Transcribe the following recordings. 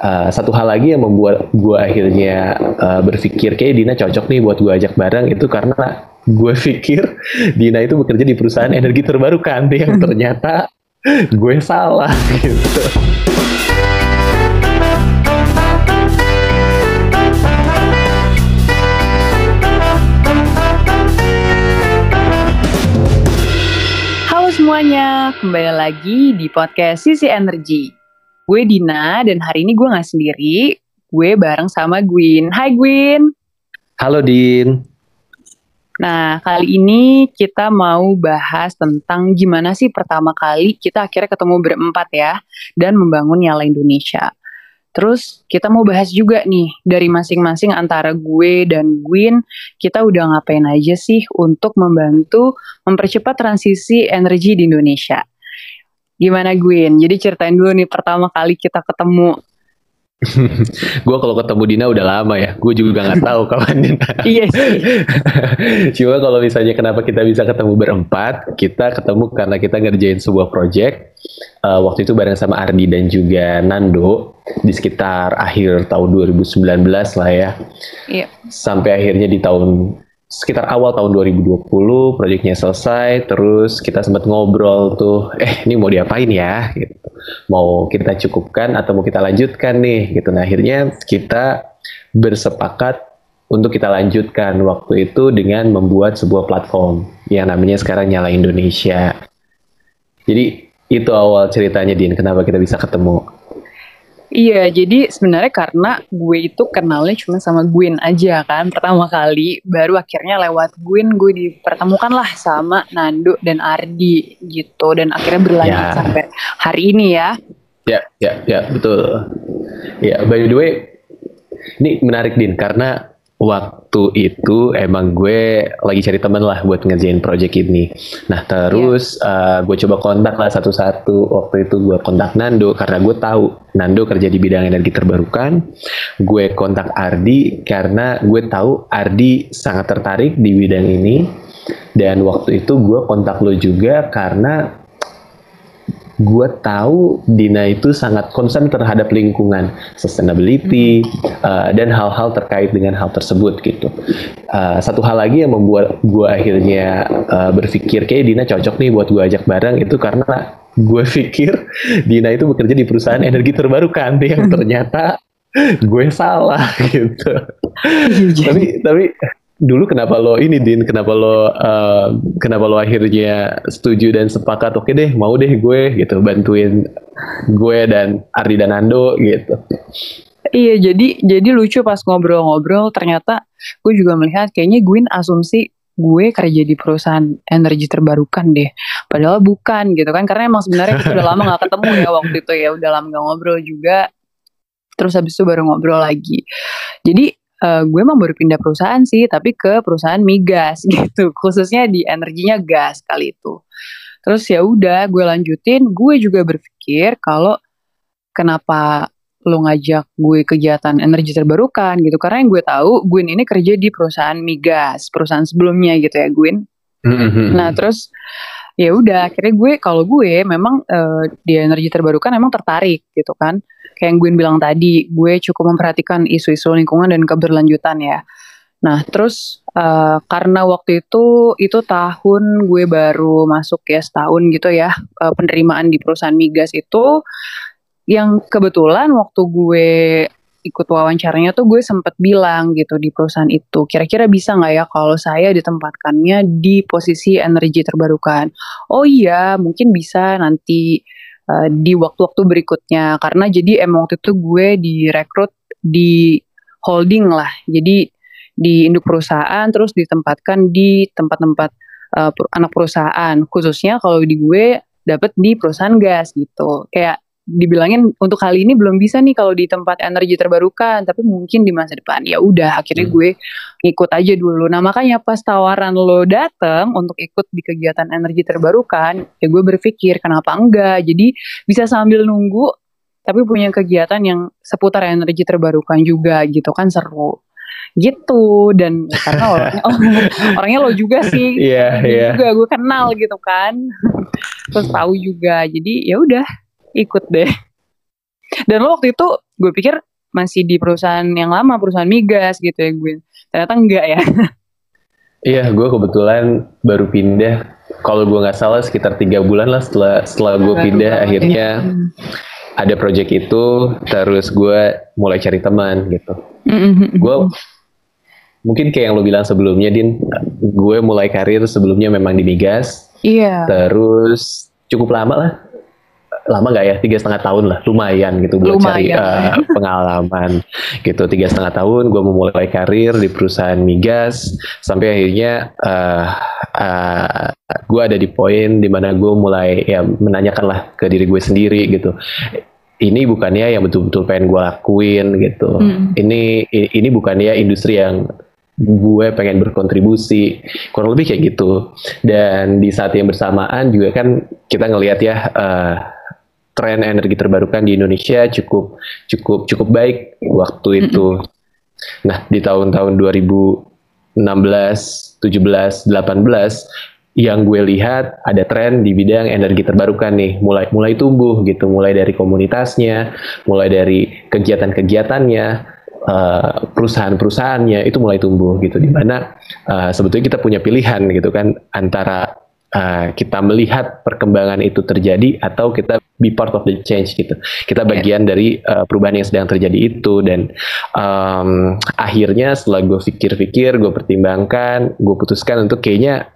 uh, satu hal lagi yang membuat gue akhirnya uh, berpikir kayak Dina cocok nih buat gue ajak bareng itu karena gue pikir Dina itu bekerja di perusahaan energi terbarukan yang ternyata gue salah gitu. Halo semuanya, kembali lagi di podcast Sisi Energi. Gue Dina dan hari ini gue gak sendiri, gue bareng sama Gwyn. Hai Gwyn. Halo Din. Nah, kali ini kita mau bahas tentang gimana sih pertama kali kita akhirnya ketemu berempat ya, dan membangun Nyala Indonesia. Terus kita mau bahas juga nih, dari masing-masing antara gue dan Gwyn, kita udah ngapain aja sih untuk membantu mempercepat transisi energi di Indonesia. Gimana Gwyn? Jadi ceritain dulu nih pertama kali kita ketemu gue kalau ketemu Dina udah lama ya. Gue juga nggak tahu kapan Dina. iya sih. Cuma kalau misalnya kenapa kita bisa ketemu berempat, kita ketemu karena kita ngerjain sebuah project. Uh, waktu itu bareng sama Ardi dan juga Nando di sekitar akhir tahun 2019 lah ya. Iya. Sampai akhirnya di tahun sekitar awal tahun 2020 proyeknya selesai terus kita sempat ngobrol tuh eh ini mau diapain ya? Gitu. Mau kita cukupkan atau mau kita lanjutkan nih? Gitu. Nah akhirnya kita bersepakat untuk kita lanjutkan waktu itu dengan membuat sebuah platform yang namanya sekarang Nyala Indonesia. Jadi itu awal ceritanya Din kenapa kita bisa ketemu Iya, jadi sebenarnya karena gue itu kenalnya cuma sama Gwyn aja kan pertama kali, baru akhirnya lewat Gwyn gue dipertemukan lah sama Nando dan Ardi gitu, dan akhirnya berlanjut ya. sampai hari ini ya. Ya, ya, ya, betul. Ya, by the way, ini menarik Din karena waktu itu emang gue lagi cari temen lah buat ngerjain project ini. Nah terus yeah. uh, gue coba kontak lah satu-satu. Waktu itu gue kontak Nando karena gue tahu Nando kerja di bidang energi terbarukan. Gue kontak Ardi karena gue tahu Ardi sangat tertarik di bidang ini. Dan waktu itu gue kontak lo juga karena gue tahu Dina itu sangat concern terhadap lingkungan, sustainability, uh, dan hal-hal terkait dengan hal tersebut gitu. Uh, satu hal lagi yang membuat gue akhirnya uh, berpikir kayak Dina cocok nih buat gue ajak bareng itu karena gue pikir Dina itu bekerja di perusahaan energi terbarukan yang ternyata gue salah gitu. Iya, tapi tapi dulu kenapa lo ini Din? Kenapa lo uh, kenapa lo akhirnya setuju dan sepakat? Oke deh mau deh gue gitu. Bantuin gue dan Ardi dan Ando gitu. Iya jadi jadi lucu pas ngobrol-ngobrol ternyata gue juga melihat kayaknya gue asumsi gue kerja di perusahaan energi terbarukan deh. Padahal bukan gitu kan? Karena emang sebenarnya kita udah lama gak ketemu ya waktu itu ya. Udah lama gak ngobrol juga. Terus habis itu baru ngobrol lagi. Jadi uh, gue emang baru pindah perusahaan sih, tapi ke perusahaan migas gitu, khususnya di energinya gas kali itu. Terus ya udah, gue lanjutin. Gue juga berpikir kalau kenapa lo ngajak gue kegiatan energi terbarukan gitu, karena yang gue tahu, gue ini kerja di perusahaan migas, perusahaan sebelumnya gitu ya, Gwyn. Mm-hmm. Nah terus ya udah, akhirnya gue kalau gue memang uh, di energi terbarukan emang tertarik gitu kan kayak yang gue bilang tadi, gue cukup memperhatikan isu-isu lingkungan dan keberlanjutan ya. Nah, terus uh, karena waktu itu itu tahun gue baru masuk ya setahun gitu ya uh, penerimaan di perusahaan migas itu yang kebetulan waktu gue ikut wawancaranya tuh gue sempet bilang gitu di perusahaan itu kira-kira bisa nggak ya kalau saya ditempatkannya di posisi energi terbarukan? Oh iya mungkin bisa nanti uh, di waktu-waktu berikutnya. Karena jadi emang waktu itu gue direkrut di holding lah jadi di induk perusahaan terus ditempatkan di tempat-tempat uh, anak perusahaan. Khususnya kalau di gue dapet di perusahaan gas gitu. Kayak dibilangin untuk kali ini belum bisa nih kalau di tempat energi terbarukan tapi mungkin di masa depan. Ya udah akhirnya hmm. gue ngikut aja dulu. Nah makanya pas tawaran lo dateng untuk ikut di kegiatan energi terbarukan ya gue berpikir kenapa enggak? Jadi bisa sambil nunggu tapi punya kegiatan yang seputar energi terbarukan juga gitu kan seru. Gitu. Dan karena orangnya oh, orangnya lo juga sih. Yeah, yeah. juga gue kenal gitu kan. Terus tahu juga. Jadi ya udah ikut deh. Dan lo waktu itu gue pikir masih di perusahaan yang lama, perusahaan migas gitu ya gue. Ternyata enggak ya. Iya, gue kebetulan baru pindah. Kalau gue nggak salah sekitar tiga bulan lah setelah setelah gue pindah, akhirnya ada project itu, terus gue mulai cari teman gitu. Gue mungkin kayak yang lo bilang sebelumnya, Din, gue mulai karir sebelumnya memang di migas. Iya. Terus cukup lama lah lama nggak ya? Tiga setengah tahun lah. Lumayan gitu buat lumayan. cari uh, pengalaman gitu. Tiga setengah tahun gue memulai karir di perusahaan migas. Sampai akhirnya uh, uh, gue ada di poin di mana gue mulai ya menanyakan lah ke diri gue sendiri gitu. Ini bukannya yang betul-betul pengen gue lakuin gitu. Hmm. ini ini bukannya industri yang gue pengen berkontribusi. Kurang lebih kayak gitu. Dan di saat yang bersamaan juga kan kita ngelihat ya uh, tren energi terbarukan di Indonesia cukup cukup cukup baik waktu itu. Nah, di tahun-tahun 2016, 17, 18 yang gue lihat ada tren di bidang energi terbarukan nih. Mulai mulai tumbuh gitu. Mulai dari komunitasnya mulai dari kegiatan-kegiatannya uh, perusahaan-perusahaannya itu mulai tumbuh gitu. Di mana uh, sebetulnya kita punya pilihan gitu kan antara uh, kita melihat perkembangan itu terjadi atau kita be part of the change gitu. Kita iya. bagian yeah. dari uh, perubahan yang sedang terjadi itu dan um, akhirnya setelah gue pikir-pikir, gue pertimbangkan, gue putuskan untuk kayaknya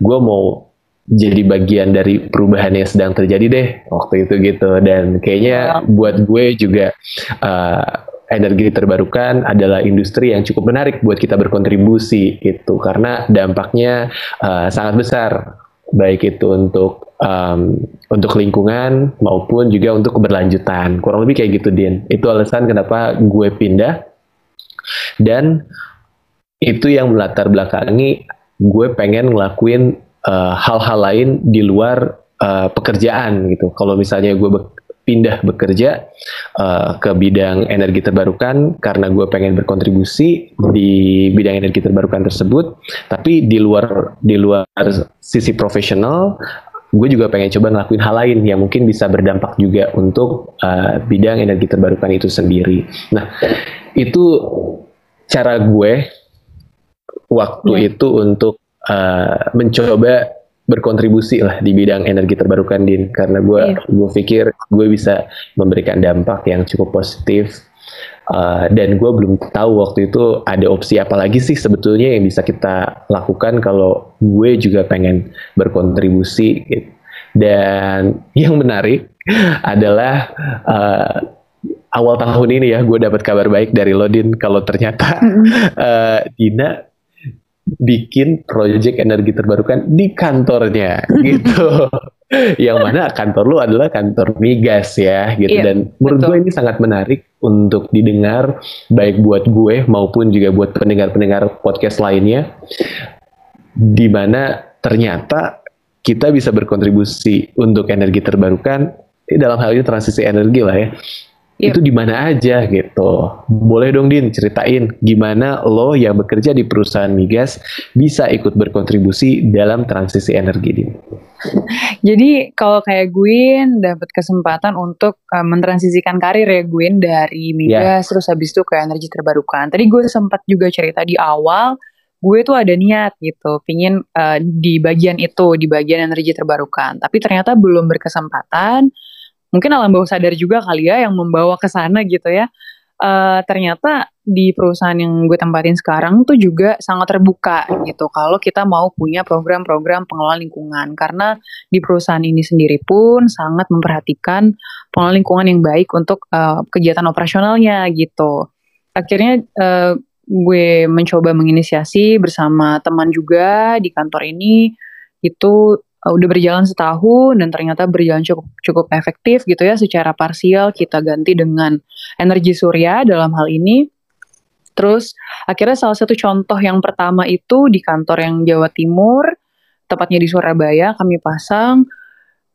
gue mau jadi bagian dari perubahan yang sedang terjadi deh waktu itu gitu dan kayaknya buat gue juga uh, energi terbarukan adalah industri yang cukup menarik buat kita berkontribusi gitu. Karena dampaknya uh, sangat besar. Baik itu untuk um, untuk lingkungan maupun juga untuk keberlanjutan. Kurang lebih kayak gitu Din. Itu alasan kenapa gue pindah. Dan itu yang melatar belakangi gue pengen ngelakuin eh, hal-hal uh, lain di luar uh, pekerjaan gitu. Kalau misalnya gue pindah bekerja uh, ke bidang energi terbarukan karena gue pengen berkontribusi di bidang energi terbarukan tersebut tapi di luar di luar sisi profesional gue juga pengen coba ngelakuin hal lain yang mungkin bisa berdampak juga untuk uh, bidang energi terbarukan itu sendiri nah itu cara gue waktu ya. itu untuk uh, mencoba berkontribusi lah di bidang energi terbarukan din karena gue yeah. gue pikir gue bisa memberikan dampak yang cukup positif uh, dan gue belum tahu waktu itu ada opsi apa lagi sih sebetulnya yang bisa kita lakukan kalau gue juga pengen berkontribusi gitu. dan yang menarik adalah uh, awal tahun ini ya gue dapat kabar baik dari Lodin kalau ternyata uh, Dina bikin proyek energi terbarukan di kantornya gitu. yang mana kantor lu adalah kantor migas ya gitu. Iya, dan menurut gue ini sangat menarik untuk didengar baik buat gue maupun juga buat pendengar-pendengar podcast lainnya di mana ternyata kita bisa berkontribusi untuk energi terbarukan dalam hal ini transisi energi lah ya Yep. Itu di mana aja gitu. Boleh dong Din ceritain gimana lo yang bekerja di perusahaan migas bisa ikut berkontribusi dalam transisi energi Din. Jadi kalau kayak Gwyn dapat kesempatan untuk uh, mentransisikan karir ya Gwyn dari migas yeah. terus habis itu ke energi terbarukan. Tadi gue sempat juga cerita di awal gue tuh ada niat gitu, pingin uh, di bagian itu, di bagian energi terbarukan. Tapi ternyata belum berkesempatan mungkin alam bawah sadar juga kali ya yang membawa ke sana gitu ya. Uh, ternyata di perusahaan yang gue tempatin sekarang tuh juga sangat terbuka gitu kalau kita mau punya program-program pengelolaan lingkungan. Karena di perusahaan ini sendiri pun sangat memperhatikan pengelolaan lingkungan yang baik untuk uh, kegiatan operasionalnya gitu. Akhirnya uh, gue mencoba menginisiasi bersama teman juga di kantor ini. Itu uh, udah berjalan setahun dan ternyata berjalan cukup cukup efektif gitu ya secara parsial kita ganti dengan energi surya dalam hal ini. Terus akhirnya salah satu contoh yang pertama itu di kantor yang Jawa Timur, tepatnya di Surabaya kami pasang.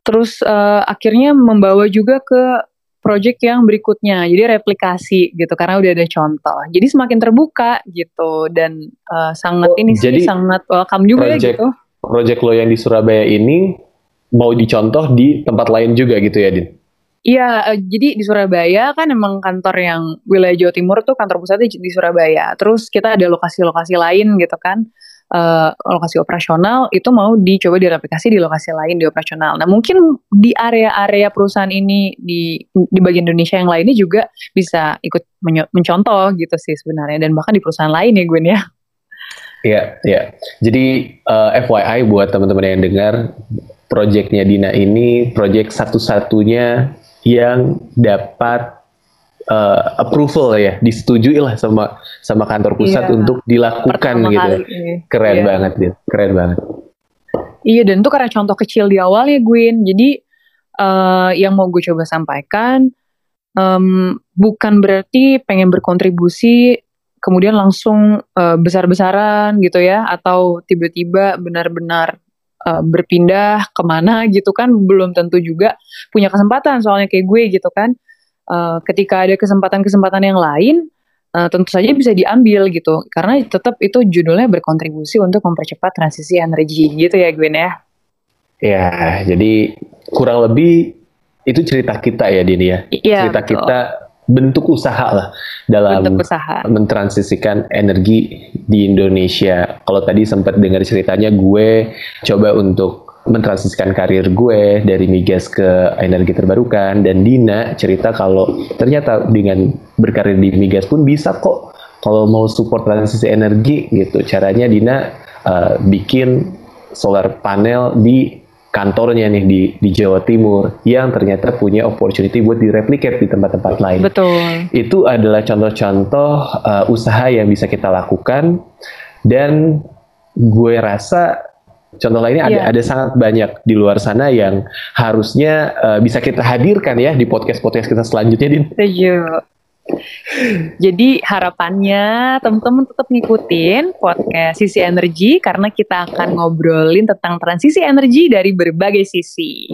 Terus uh, akhirnya membawa juga ke project yang berikutnya. Jadi replikasi gitu karena udah ada contoh. Jadi semakin terbuka gitu dan uh, sangat oh, ini sih sangat welcome juga ya gitu project lo yang di Surabaya ini mau dicontoh di tempat lain juga gitu ya, Din? Iya, uh, jadi di Surabaya kan emang kantor yang wilayah Jawa Timur tuh kantor pusatnya di Surabaya. Terus kita ada lokasi-lokasi lain gitu kan. Uh, lokasi operasional itu mau dicoba direplikasi di lokasi lain di operasional. Nah mungkin di area-area perusahaan ini di di bagian Indonesia yang lainnya juga bisa ikut mencontoh gitu sih sebenarnya dan bahkan di perusahaan lain ya Gwen ya. Iya, iya. Jadi uh, FYI buat teman-teman yang dengar, proyeknya Dina ini proyek satu-satunya yang dapat uh, approval ya, disetujui lah sama sama kantor pusat iya. untuk dilakukan Pertama gitu. Keren iya. banget, gitu. keren banget. Iya, dan itu karena contoh kecil di awal ya, Gwyn. Jadi uh, yang mau gue coba sampaikan um, bukan berarti pengen berkontribusi kemudian langsung uh, besar-besaran gitu ya atau tiba-tiba benar-benar uh, berpindah ke mana gitu kan belum tentu juga punya kesempatan soalnya kayak gue gitu kan. Uh, ketika ada kesempatan-kesempatan yang lain uh, tentu saja bisa diambil gitu. Karena tetap itu judulnya berkontribusi untuk mempercepat transisi energi gitu ya Gwen ya. Ya jadi kurang lebih itu cerita kita ya Dini ya, ya cerita betul. kita bentuk usaha lah dalam usaha. mentransisikan energi di Indonesia. Kalau tadi sempat dengar ceritanya gue coba untuk mentransisikan karir gue dari migas ke energi terbarukan dan Dina cerita kalau ternyata dengan berkarir di migas pun bisa kok kalau mau support transisi energi gitu. Caranya Dina uh, bikin solar panel di kantornya nih di di Jawa Timur yang ternyata punya opportunity buat direplicate di tempat-tempat lain. Betul. Itu adalah contoh-contoh uh, usaha yang bisa kita lakukan dan gue rasa contoh lainnya yeah. ada ada sangat banyak di luar sana yang harusnya uh, bisa kita hadirkan ya di podcast-podcast kita selanjutnya din. Setuju. Jadi harapannya teman-teman tetap ngikutin podcast Sisi Energi karena kita akan ngobrolin tentang transisi energi dari berbagai sisi.